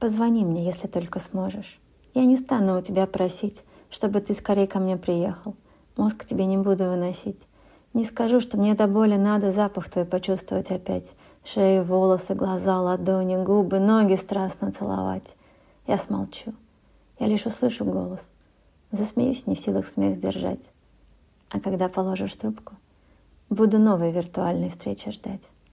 Позвони мне, если только сможешь. Я не стану у тебя просить, чтобы ты скорее ко мне приехал. Мозг тебе не буду выносить. Не скажу, что мне до боли надо запах твой почувствовать опять. Шею, волосы, глаза, ладони, губы, ноги страстно целовать. Я смолчу. Я лишь услышу голос. Засмеюсь, не в силах смех сдержать. А когда положишь трубку, буду новой виртуальной встречи ждать.